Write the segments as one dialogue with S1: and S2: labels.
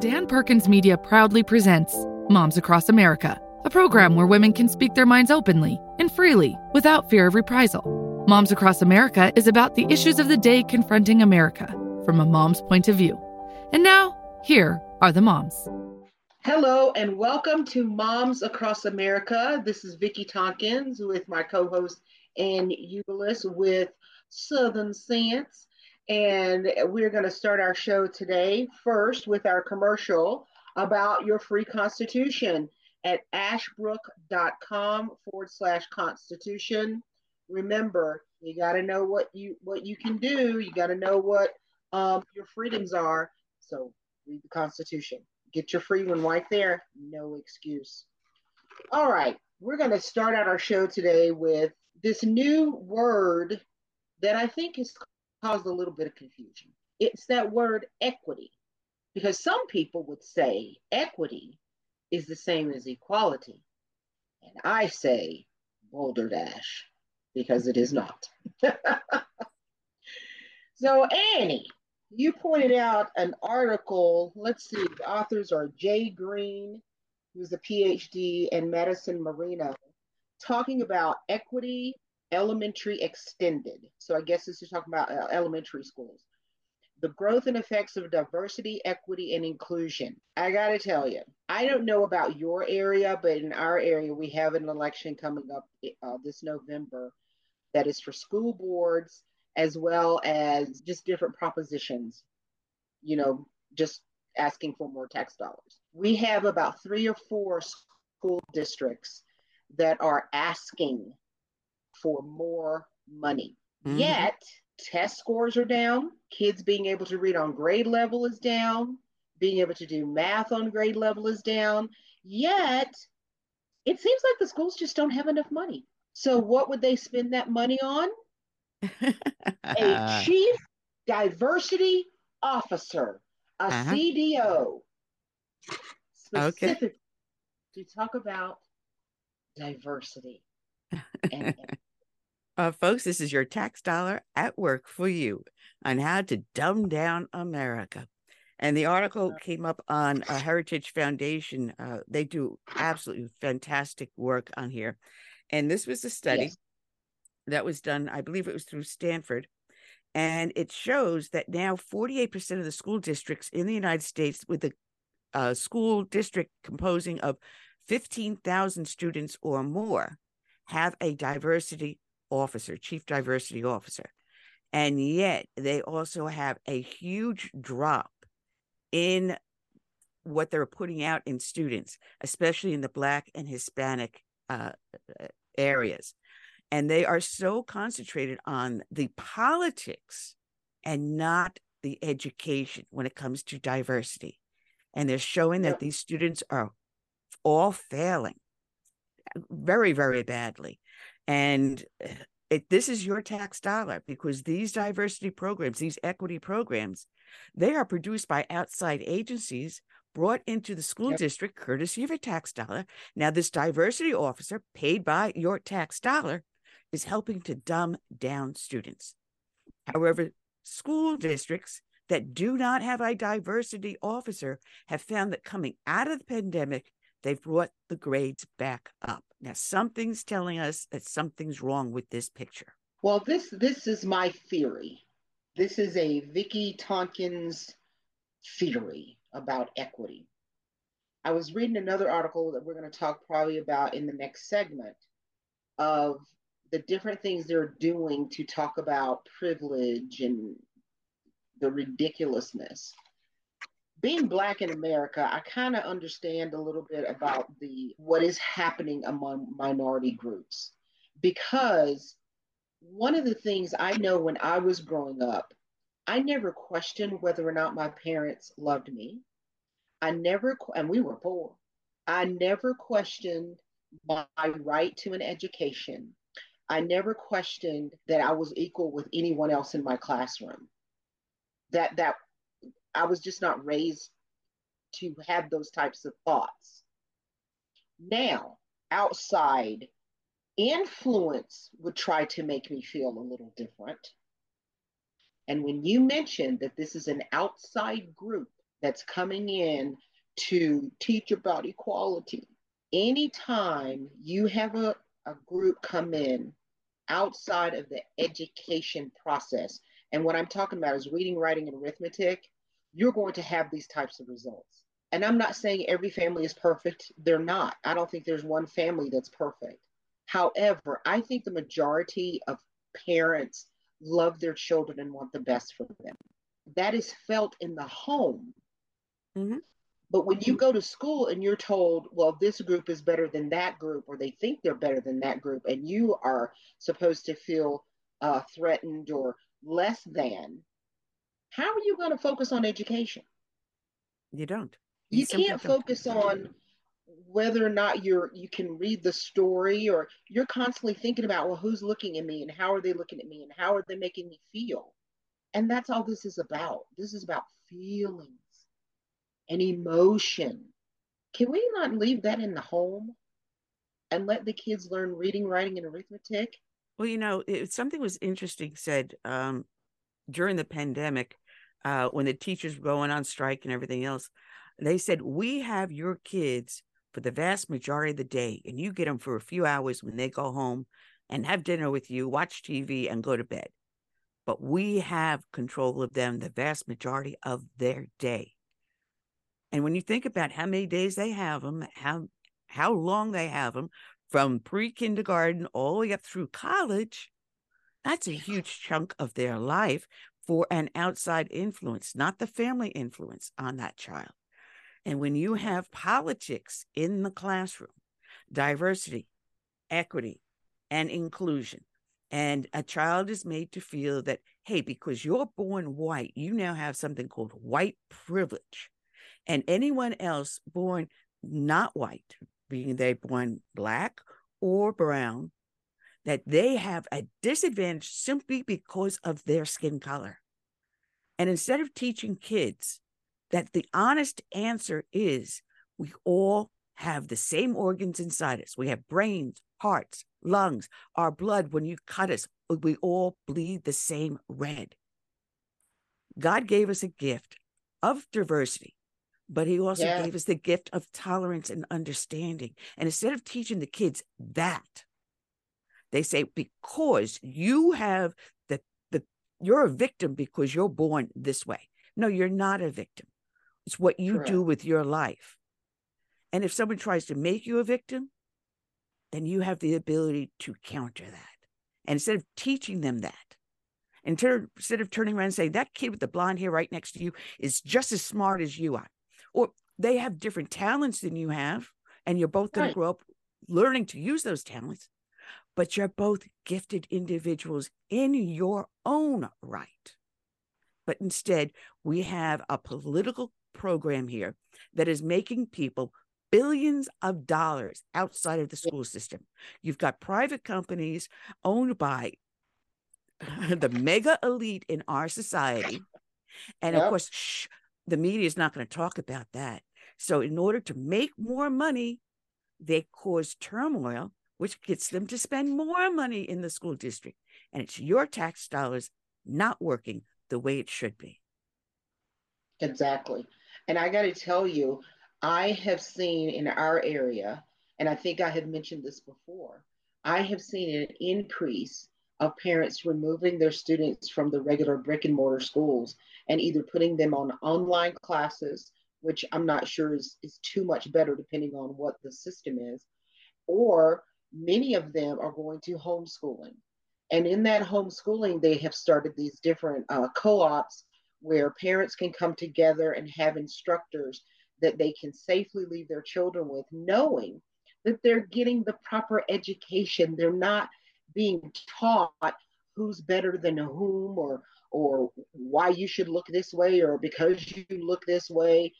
S1: Dan Perkins Media proudly presents Moms Across America, a program where women can speak their minds openly and freely without fear of reprisal. Moms Across America is about the issues of the day confronting America from a mom's point of view. And now, here are the moms.
S2: Hello and welcome to Moms Across America. This is Vicki Tompkins with my co-host Ann Ubelis with Southern Sense. And we're going to start our show today first with our commercial about your free constitution at ashbrook.com forward slash constitution. Remember, you got to know what you what you can do. You got to know what um, your freedoms are. So read the Constitution. Get your free one right there. No excuse. All right, we're going to start out our show today with this new word that I think is caused a little bit of confusion. It's that word equity, because some people would say equity is the same as equality. And I say boulder dash because it is not. so, Annie, you pointed out an article. Let's see, the authors are Jay Greene, who's a PhD, and Madison Marino, talking about equity elementary extended. So I guess this is talking about uh, elementary schools. The growth and effects of diversity, equity, and inclusion. I got to tell you, I don't know about your area, but in our area, we have an election coming up uh, this November that is for school boards as well as just different propositions, you know, just asking for more tax dollars. We have about three or four school districts that are asking for more money. Mm-hmm. Yet, test scores are down, kids being able to read on grade level is down, being able to do math on grade level is down. Yet, it seems like the schools just don't have enough money. So, what would they spend that money on? a chief diversity officer, a uh-huh. CDO, specifically okay. to talk about diversity.
S3: and, uh, folks, this is your tax dollar at work for you on how to dumb down America. And the article came up on a Heritage Foundation. Uh, they do absolutely fantastic work on here. And this was a study yes. that was done, I believe it was through Stanford. And it shows that now 48% of the school districts in the United States, with a uh, school district composing of 15,000 students or more, have a diversity officer, chief diversity officer. And yet they also have a huge drop in what they're putting out in students, especially in the Black and Hispanic uh, areas. And they are so concentrated on the politics and not the education when it comes to diversity. And they're showing that these students are all failing very, very badly. And eh, it, this is your tax dollar because these diversity programs, these equity programs, they are produced by outside agencies brought into the school yep. district courtesy of a tax dollar. Now, this diversity officer paid by your tax dollar is helping to dumb down students. However, school districts that do not have a diversity officer have found that coming out of the pandemic, they've brought the grades back up. Now, something's telling us that something's wrong with this picture.
S2: Well, this this is my theory. This is a Vicki Tompkins theory about equity. I was reading another article that we're going to talk probably about in the next segment of the different things they're doing to talk about privilege and the ridiculousness being black in America, I kind of understand a little bit about the what is happening among minority groups because one of the things I know when I was growing up, I never questioned whether or not my parents loved me. I never, and we were poor. I never questioned my right to an education. I never questioned that I was equal with anyone else in my classroom. That that I was just not raised to have those types of thoughts. Now, outside influence would try to make me feel a little different. And when you mentioned that this is an outside group that's coming in to teach about equality. Anytime you have a, a group come in outside of the education process, and what I'm talking about is reading, writing, and arithmetic, you're going to have these types of results. And I'm not saying every family is perfect. They're not. I don't think there's one family that's perfect. However, I think the majority of parents love their children and want the best for them. That is felt in the home. Mm-hmm. But when you go to school and you're told, well, this group is better than that group, or they think they're better than that group, and you are supposed to feel uh, threatened or less than, how are you going to focus on education?
S3: You don't.
S2: You, you can't focus on whether or not you're you can read the story or you're constantly thinking about well who's looking at me and how are they looking at me and how are they making me feel? And that's all this is about. This is about feelings and emotion. Can we not leave that in the home and let the kids learn reading writing and arithmetic?
S3: Well you know it, something was interesting said um, during the pandemic uh, when the teachers were going on strike and everything else they said we have your kids for the vast majority of the day, and you get them for a few hours when they go home and have dinner with you, watch TV, and go to bed. But we have control of them the vast majority of their day. And when you think about how many days they have them, how how long they have them, from pre-kindergarten all the way up through college, that's a huge chunk of their life for an outside influence, not the family influence on that child. And when you have politics in the classroom, diversity, equity, and inclusion, and a child is made to feel that, hey, because you're born white, you now have something called white privilege. And anyone else born not white, being they born black or brown, that they have a disadvantage simply because of their skin color. And instead of teaching kids that the honest answer is we all have the same organs inside us. We have brains, hearts, lungs, our blood. When you cut us, we all bleed the same red. God gave us a gift of diversity, but He also yeah. gave us the gift of tolerance and understanding. And instead of teaching the kids that, they say, because you have the, the you're a victim because you're born this way. No, you're not a victim. It's what you Correct. do with your life. And if someone tries to make you a victim, then you have the ability to counter that. And instead of teaching them that, instead of turning around and saying, that kid with the blonde hair right next to you is just as smart as you are, or they have different talents than you have, and you're both going right. to grow up learning to use those talents, but you're both gifted individuals in your own right. But instead, we have a political program here that is making people billions of dollars outside of the school system. You've got private companies owned by the mega elite in our society. And yep. of course, shh, the media is not going to talk about that. So, in order to make more money, they cause turmoil, which gets them to spend more money in the school district. And it's your tax dollars not working the way it should be.
S2: Exactly. And I got to tell you, I have seen in our area, and I think I had mentioned this before, I have seen an increase of parents removing their students from the regular brick and mortar schools and either putting them on online classes, which I'm not sure is, is too much better depending on what the system is, or many of them are going to homeschooling. And in that homeschooling, they have started these different uh, co ops where parents can come together and have instructors that they can safely leave their children with, knowing that they're getting the proper education. They're not being taught who's better than whom or or why you should look this way or because you look this way.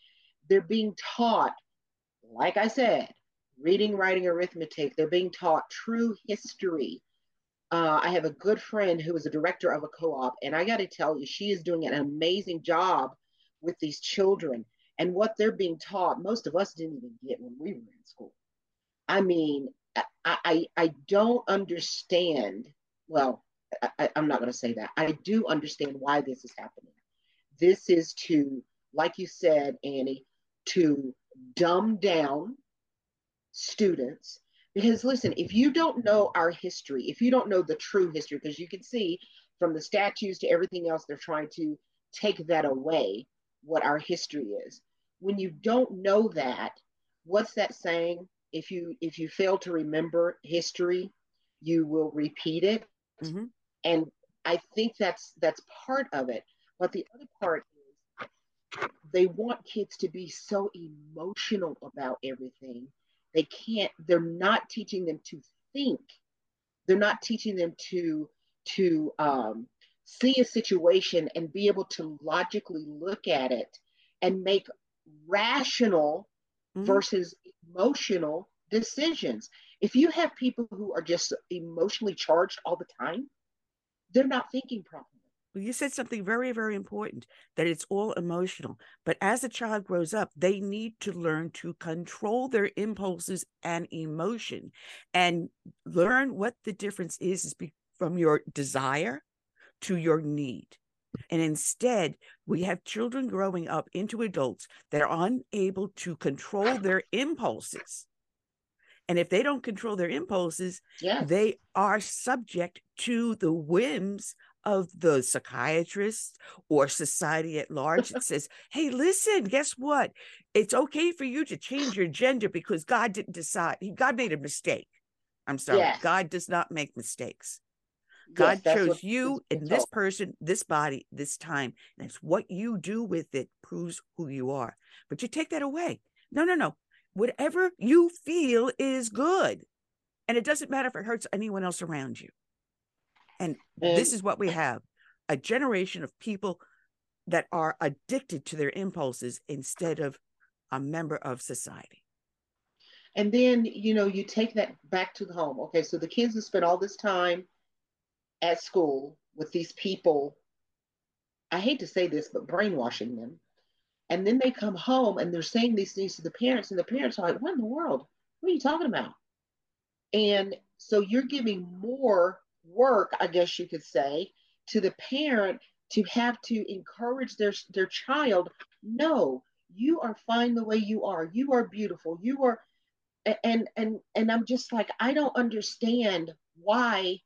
S2: They're being taught, like I said, reading, writing, arithmetic. They're being taught true history uh, I have a good friend who is a director of a co-op, and I got to tell you, she is doing an amazing job with these children and what they're being taught. Most of us didn't even get when we were in school. I mean, I I, I don't understand. Well, I, I'm not going to say that. I do understand why this is happening. This is to like you said, Annie, to dumb down students. Because listen, if you don't know our history, if you don't know the true history, because you can see from the statues to everything else, they're trying to take that away, what our history is. When you don't know that, what's that saying? If you if you fail to remember history, you will repeat it. Mm-hmm. And I think that's that's part of it. But the other part is they want kids to be so emotional about everything. They can't, they're not teaching them to think. They're not teaching them to to um, see a situation and be able to logically look at it and make rational mm-hmm. versus emotional decisions. If you have people who are just emotionally charged all the time, they're not thinking properly.
S3: Well, you said something very, very important that it's all emotional. But as a child grows up, they need to learn to control their impulses and emotion and learn what the difference is, is from your desire to your need. And instead, we have children growing up into adults that are unable to control their impulses. And if they don't control their impulses, yes. they are subject to the whims of the psychiatrist or society at large that says, hey, listen, guess what? It's okay for you to change your gender because God didn't decide. God made a mistake. I'm sorry. Yes. God does not make mistakes. God yes, chose you and this person, this body, this time. And it's what you do with it proves who you are. But you take that away. No, no, no whatever you feel is good. And it doesn't matter if it hurts anyone else around you. And, this is what we have a generation of people that are addicted to their impulses instead of a member of society.
S2: And then, you know, you take that back to the home. Okay, so the kids have spent all this time at school with these people. I hate to say this, but brainwashing them. And then they come home and they're saying these things to the parents, and the parents are like, What in the world? What are you talking about? And so you're giving more work, I guess you could say, to the parent to have to encourage their, their child. No, you are fine the way you are. You are beautiful. You are and and and I'm just like, I don't understand why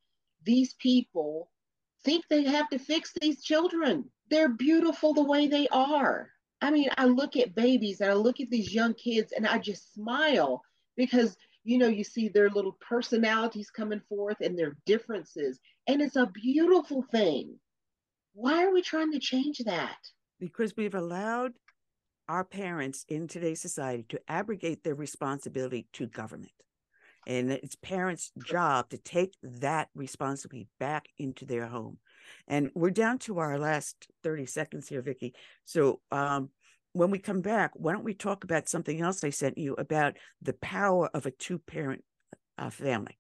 S2: these people think they have to fix these children. They're beautiful the way they are. I mean, I look at babies and I look at these young kids and I just smile because, you know, you see their little personalities coming forth and their differences. And it's a beautiful thing. Why are we trying to change that?
S3: Because we've allowed our parents in today's society to abrogate their responsibility to government. And it's parents' job to take that responsibility back into their home. And we're down to our last 30 seconds here, Vicki. So um, when we come back, why don't we talk about something else I sent you about the power of a two parent uh, family?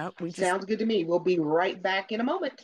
S2: Oh, we just... Sounds good to me. We'll be right back in a moment.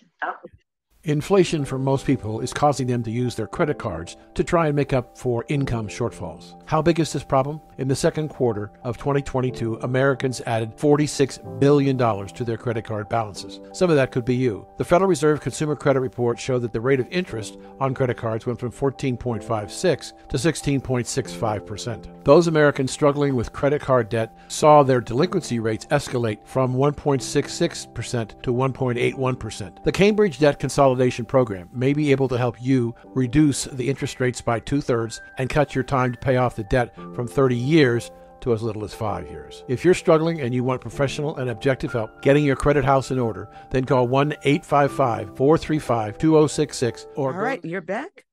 S4: Inflation for most people is causing them to use their credit cards to try and make up for income shortfalls. How big is this problem? In the second quarter of 2022, Americans added $46 billion to their credit card balances. Some of that could be you. The Federal Reserve Consumer Credit Report showed that the rate of interest on credit cards went from 14.56 to 16.65%. Those Americans struggling with credit card debt saw their delinquency rates escalate from 1.66% to 1.81%. The Cambridge Debt Consolidation consolidation program may be able to help you reduce the interest rates by two thirds and cut your time to pay off the debt from 30 years to as little as five years. If you're struggling and you want professional and objective help getting your credit house in order, then call 1 855 435 2066
S3: or. All right, you're back.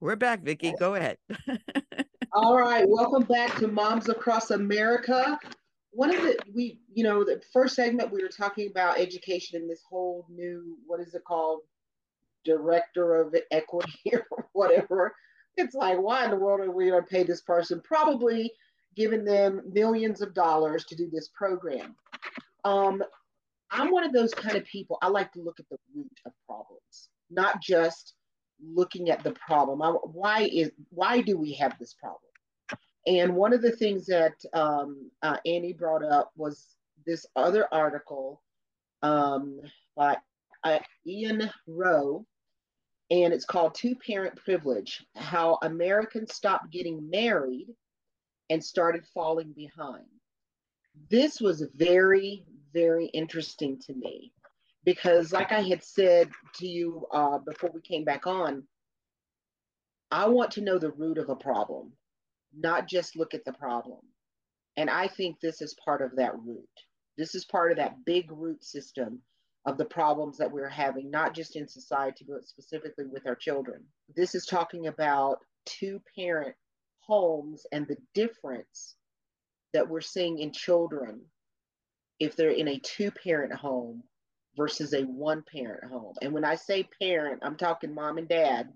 S3: We're back, Vicki. Go ahead.
S2: All right, welcome back to Moms Across America one of the we you know the first segment we were talking about education and this whole new what is it called director of equity or whatever. It's like, why in the world are we going to pay this person? Probably giving them millions of dollars to do this program. Um, I'm one of those kind of people. I like to look at the root of problems, not just looking at the problem. I, why is why do we have this problem? And one of the things that um, uh, Annie brought up was this other article um, by uh, Ian Rowe and it's called Two Parent Privilege How Americans Stopped Getting Married and Started Falling Behind. This was very, very interesting to me because, like I had said to you uh, before we came back on, I want to know the root of a problem, not just look at the problem. And I think this is part of that root. This is part of that big root system of the problems that we're having, not just in society, but specifically with our children. This is talking about two parent homes and the difference that we're seeing in children if they're in a two parent home versus a one parent home. And when I say parent, I'm talking mom and dad.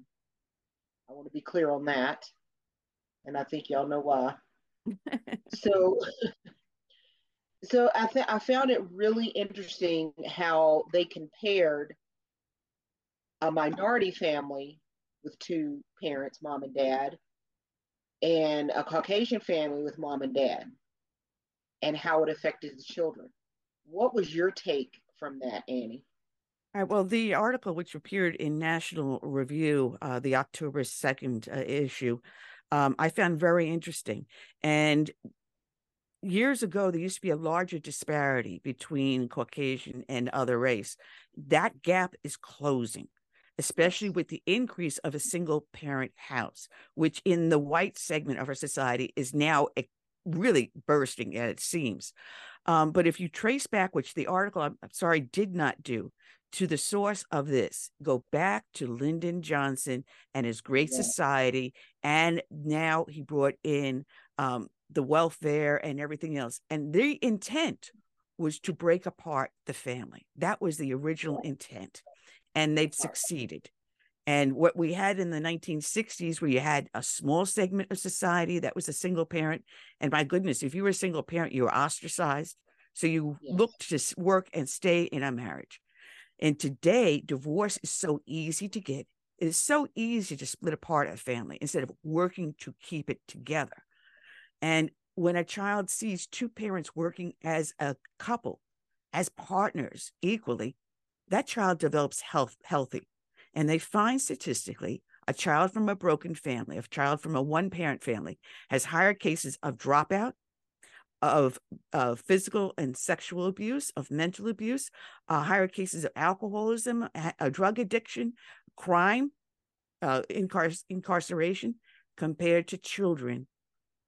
S2: I want to be clear on that. And I think y'all know why. so so I think I found it really interesting how they compared a minority family with two parents, mom and dad, and a Caucasian family with mom and dad, and how it affected the children. What was your take from that, Annie?
S3: All right. Well, the article which appeared in National Review, uh, the October 2nd uh, issue, um, I found very interesting. And years ago there used to be a larger disparity between caucasian and other race that gap is closing especially with the increase of a single parent house which in the white segment of our society is now really bursting at it seems um, but if you trace back which the article I'm, I'm sorry did not do to the source of this go back to lyndon johnson and his great yeah. society and now he brought in um, the welfare and everything else. And the intent was to break apart the family. That was the original intent. And they've succeeded. And what we had in the 1960s, where you had a small segment of society that was a single parent. And my goodness, if you were a single parent, you were ostracized. So you yes. looked to work and stay in a marriage. And today, divorce is so easy to get. It is so easy to split apart a family instead of working to keep it together. And when a child sees two parents working as a couple, as partners equally, that child develops health healthy. And they find statistically a child from a broken family, a child from a one parent family, has higher cases of dropout, of, of physical and sexual abuse, of mental abuse, uh, higher cases of alcoholism, a drug addiction, crime, uh, incar- incarceration, compared to children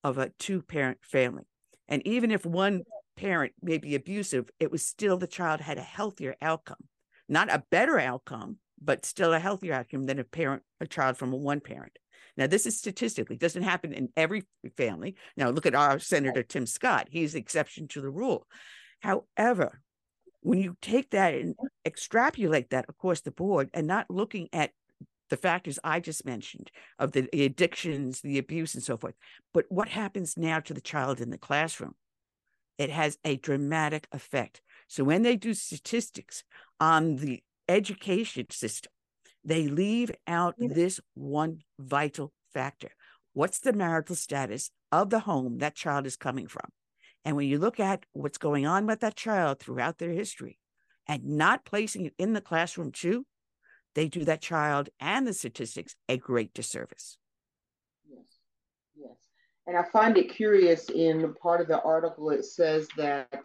S3: of a two parent family. And even if one parent may be abusive, it was still the child had a healthier outcome, not a better outcome, but still a healthier outcome than a parent, a child from a one parent. Now, this is statistically doesn't happen in every family. Now, look at our Senator Tim Scott; he's the exception to the rule. However, when you take that and extrapolate that across the board, and not looking at the factors I just mentioned of the, addictions, the abuse, and so forth. But what happens now to the child in the classroom? It has a dramatic effect. So when they do statistics on the education system, they leave out this one vital factor. What's the marital status of the home that child is coming from? And when you look at what's going on with that child throughout their history and not placing it in the classroom too, they do that child and the statistics a great disservice.
S2: Yes, yes. And I find it curious in part of the article, it says that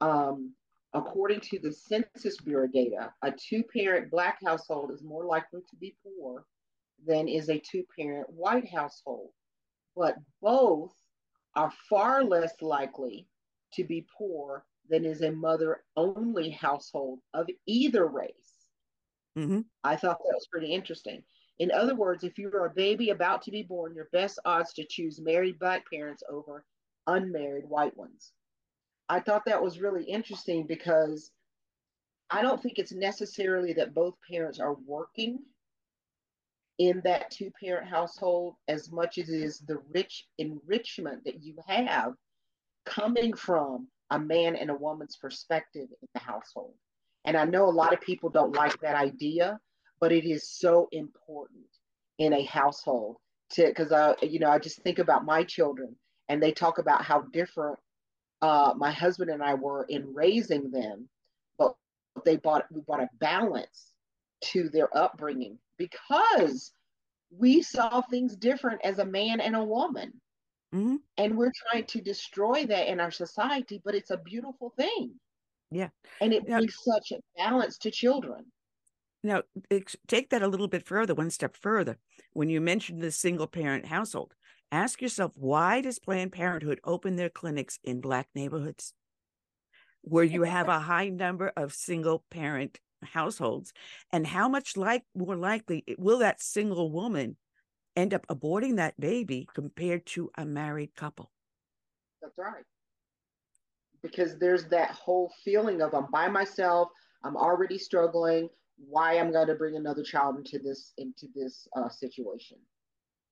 S2: um, according to the Census Bureau data, a two parent Black household is more likely to be poor than is a two parent white household. But both are far less likely to be poor than is a mother only household of either race. Mm-hmm. I thought that was pretty interesting. In other words, if you're a baby about to be born, your best odds to choose married black parents over unmarried white ones. I thought that was really interesting because I don't think it's necessarily that both parents are working in that two parent household as much as it is the rich enrichment that you have coming from a man and a woman's perspective in the household. And I know a lot of people don't like that idea, but it is so important in a household to because I, you know, I just think about my children and they talk about how different uh, my husband and I were in raising them, but they bought we bought a balance to their upbringing because we saw things different as a man and a woman. Mm-hmm. And we're trying to destroy that in our society, but it's a beautiful thing.
S3: Yeah.
S2: And it brings such a balance to children.
S3: Now, take that a little bit further, one step further. When you mentioned the single parent household, ask yourself why does Planned Parenthood open their clinics in Black neighborhoods where you have a high number of single parent households? And how much like more likely will that single woman end up aborting that baby compared to a married couple?
S2: That's right. Because there's that whole feeling of I'm by myself, I'm already struggling why I'm going to bring another child into this into this uh, situation.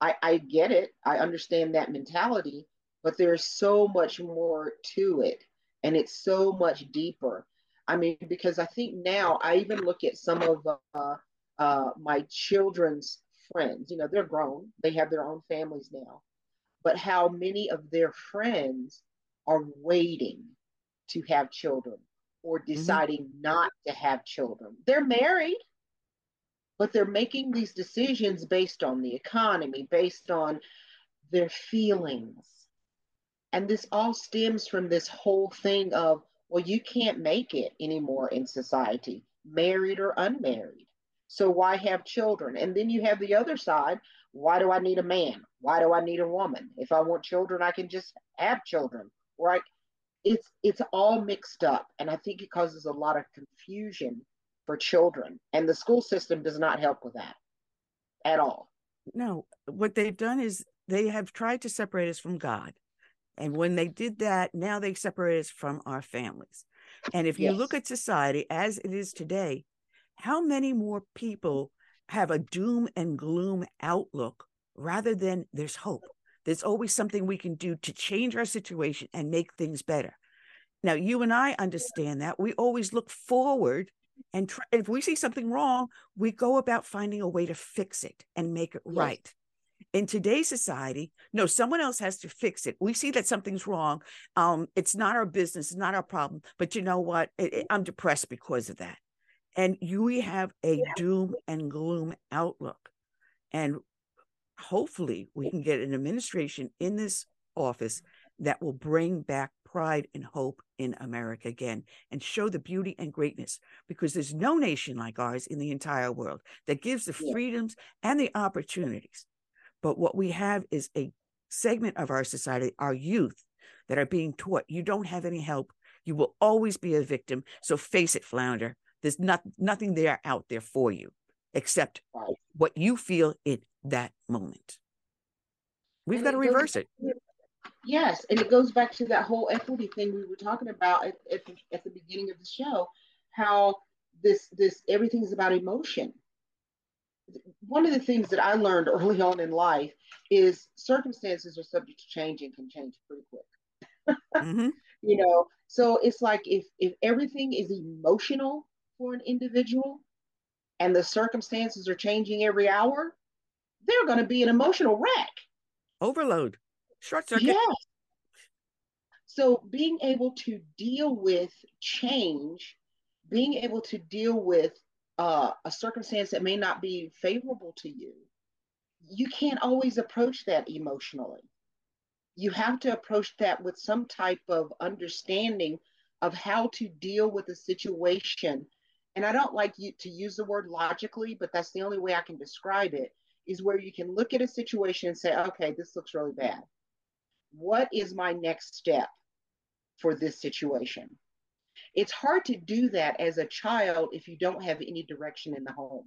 S2: I, I get it. I understand that mentality, but there's so much more to it, and it's so much deeper. I mean, because I think now I even look at some of uh, uh, my children's friends. You know, they're grown; they have their own families now. But how many of their friends are waiting to have children or mm-hmm. deciding mm-hmm. not to have children. They're married, but they're making these decisions based on the economy, based on their feelings. And this all stems from this whole thing of, well, you can't make it anymore in society, married or unmarried. So why have children? And then you have the other side. Why do I need a man? Why do I need a woman? If I want children, I can just have children. Right? It's it's all mixed up and i think it causes a lot of confusion for children and the school system does not help with that at all.
S3: No what they've done is they have tried to separate us from god and when they did that now they separate us from our families. And if you yes. look at society as it is today how many more people have a doom and gloom outlook rather than there's hope there's always something we can do to change our situation and make things better. Now, you and I understand that. We always look forward and try, if we see something wrong, we go about finding a way to fix it and make it yes. right. In today's society, no, someone else has to fix it. We see that something's wrong. Um, it's not our business, it's not our problem. But you know what? It, it, I'm depressed because of that. And you, we have a doom and gloom outlook. And hopefully we can get an administration in this office that will bring back pride and hope in America again and show the beauty and greatness because there's no nation like ours in the entire world that gives the freedoms and the opportunities. But what we have is a segment of our society, our youth, that are being taught you don't have any help. You will always be a victim. So face it, flounder. There's not, nothing there out there for you except what you feel in that moment. We've and got to reverse it.
S2: Yes, and it goes back to that whole equity thing we were talking about at, at, the, at the beginning of the show, how this this everything is about emotion. One of the things that I learned early on in life is circumstances are subject to change and can change pretty quick. mm-hmm. You know, so it's like if if everything is emotional for an individual, and the circumstances are changing every hour, they're going to be an emotional wreck.
S3: Overload, short circuit.
S2: Yes. So being able to deal with change, being able to deal with uh, a circumstance that may not be favorable to you, you can't always approach that emotionally. You have to approach that with some type of understanding of how to deal with a situation and I don't like you to use the word logically, but that's the only way I can describe it, is where you can look at a situation and say, okay, this looks really bad. What is my next step for this situation? It's hard to do that as a child if you don't have any direction in the home.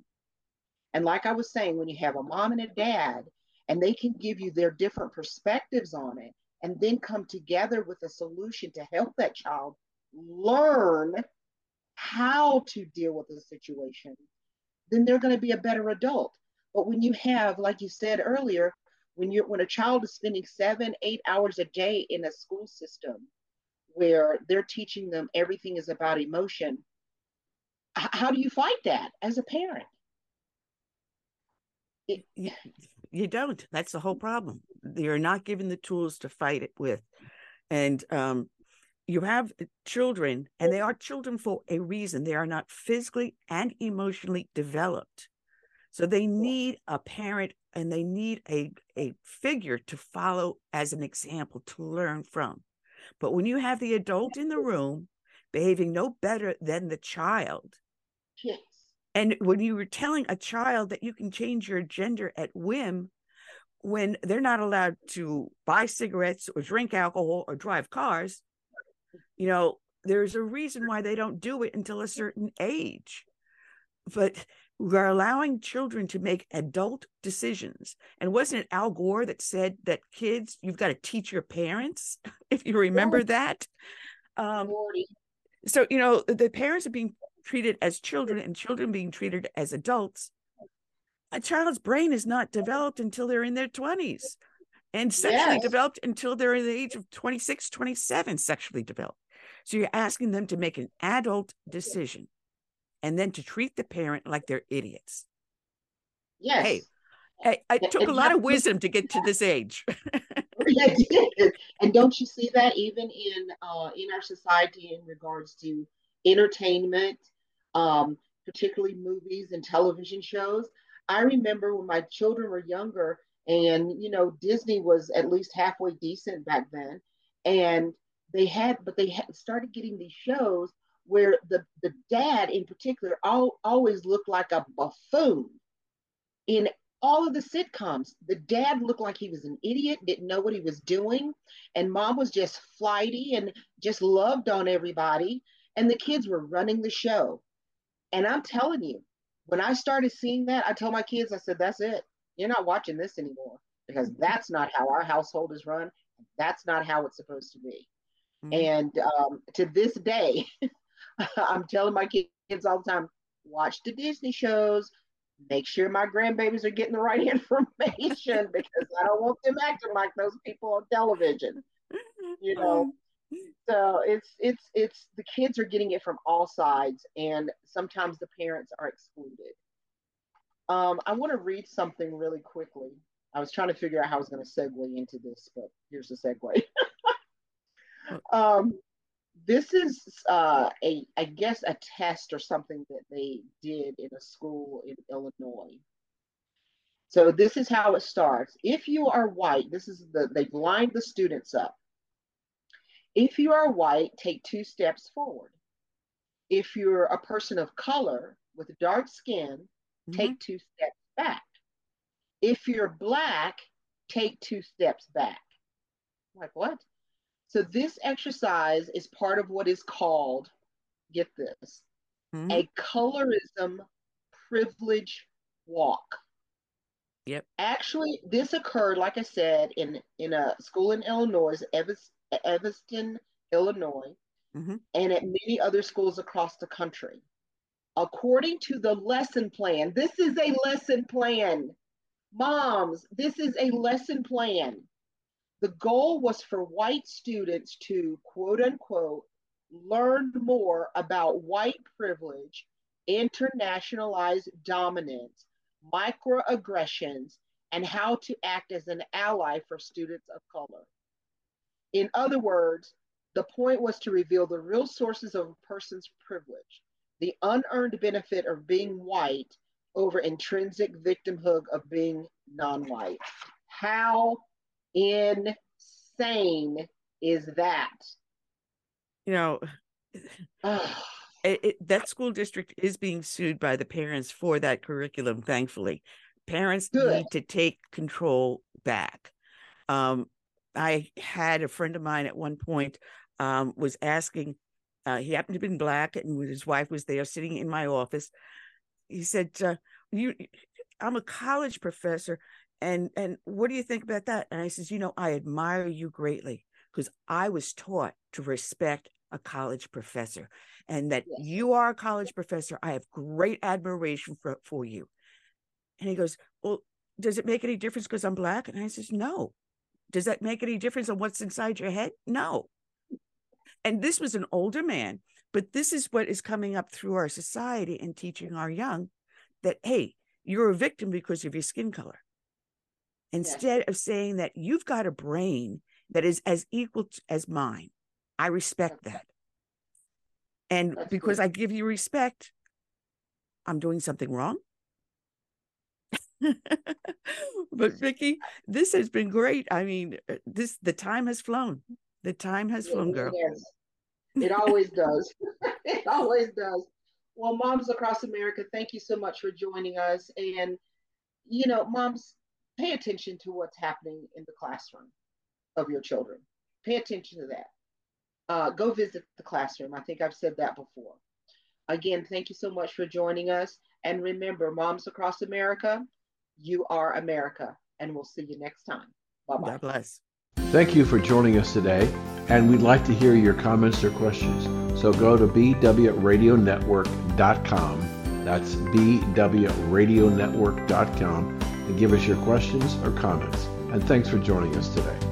S2: And like I was saying, when you have a mom and a dad, and they can give you their different perspectives on it, and then come together with a solution to help that child learn how to deal with the situation, then they're going to be a better adult. But when you have, like you said earlier, when you're when a child is spending seven, eight hours a day in a school system where they're teaching them everything is about emotion, how do you fight that as a parent?
S3: It, you, you don't. That's the whole problem. You're not given the tools to fight it with. And um, you have children, and they are children for a reason. They are not physically and emotionally developed. So they need a parent and they need a, a figure to follow as an example to learn from. But when you have the adult in the room behaving no better than the child,
S2: yes.
S3: and when you were telling a child that you can change your gender at whim, when they're not allowed to buy cigarettes or drink alcohol or drive cars, you know, there's a reason why they don't do it until a certain age. But we're allowing children to make adult decisions. And wasn't it Al Gore that said that kids, you've got to teach your parents, if you remember yeah. that? Um, so, you know, the parents are being treated as children and children being treated as adults. A child's brain is not developed until they're in their 20s and sexually yes. developed until they're in the age of 26, 27, sexually developed. So you're asking them to make an adult decision and then to treat the parent like they're idiots.
S2: Yes.
S3: Hey, I, I took a lot of wisdom to get to this age.
S2: and don't you see that even in uh, in our society in regards to entertainment, um, particularly movies and television shows? I remember when my children were younger, and you know Disney was at least halfway decent back then, and they had, but they had started getting these shows where the, the dad in particular all, always looked like a buffoon. In all of the sitcoms, the dad looked like he was an idiot, didn't know what he was doing, and mom was just flighty and just loved on everybody, and the kids were running the show. And I'm telling you, when I started seeing that, I told my kids, I said, that's it. You're not watching this anymore because that's not how our household is run. That's not how it's supposed to be. Mm-hmm. And um, to this day, I'm telling my kids all the time, watch the Disney shows, make sure my grandbabies are getting the right information because I don't want them acting like those people on television. You know. So it's it's it's the kids are getting it from all sides and sometimes the parents are excluded. Um, I want to read something really quickly. I was trying to figure out how I was going to segue into this, but here's the segue. um, this is uh, a I guess a test or something that they did in a school in Illinois. So this is how it starts. If you are white, this is the they lined the students up. If you are white, take two steps forward. If you're a person of color with dark skin, mm-hmm. take two steps back. If you're black, take two steps back. Like what? So this exercise is part of what is called, get this, mm-hmm. a colorism privilege walk.
S3: Yep.
S2: Actually, this occurred, like I said, in in a school in Illinois, Evanston, Illinois, mm-hmm. and at many other schools across the country. According to the lesson plan, this is a lesson plan. Moms, this is a lesson plan. The goal was for white students to quote unquote learn more about white privilege, internationalized dominance, microaggressions, and how to act as an ally for students of color. In other words, the point was to reveal the real sources of a person's privilege, the unearned benefit of being white over intrinsic victimhood of being non white. How insane is that?
S3: You know, it, it, that school district is being sued by the parents for that curriculum, thankfully. Parents Good. need to take control back. Um, I had a friend of mine at one point um, was asking, uh, he happened to be black and his wife was there sitting in my office. He said, uh, "You, I'm a college professor and and what do you think about that? And i says you know i admire you greatly because i was taught to respect a college professor and that you are a college professor. I have great admiration for, for you. And he goes well does it make any difference because i'm black? And i says no. Does that make any difference on what's inside your head? No and this was an older man but this is what is coming up through our society and teaching our young that hey you're a victim because of your skin color instead yes. of saying that you've got a brain that is as equal to, as mine. I respect that. And
S2: That's
S3: because
S2: good.
S3: I give you respect, I'm doing something wrong. but Vicki, this has been great. I mean, uh, this the time has flown. The time has flown, girl.
S2: Yes. It always does. it always does. Well, moms across America, thank you so much for joining us. And, you know, moms, pay attention to what's happening in the classroom of your children. Pay attention to that. Uh, go visit the classroom. I think I've said that before. Again, thank you so much for joining us. And remember, moms across America, you are America. And we'll see you next time. Bye bye.
S3: God bless.
S5: Thank you for joining us today, and we'd like to hear your comments or questions. So go to bwradionetwork.com. That's bwradionetwork.com and give us your questions or comments. And thanks for joining us today.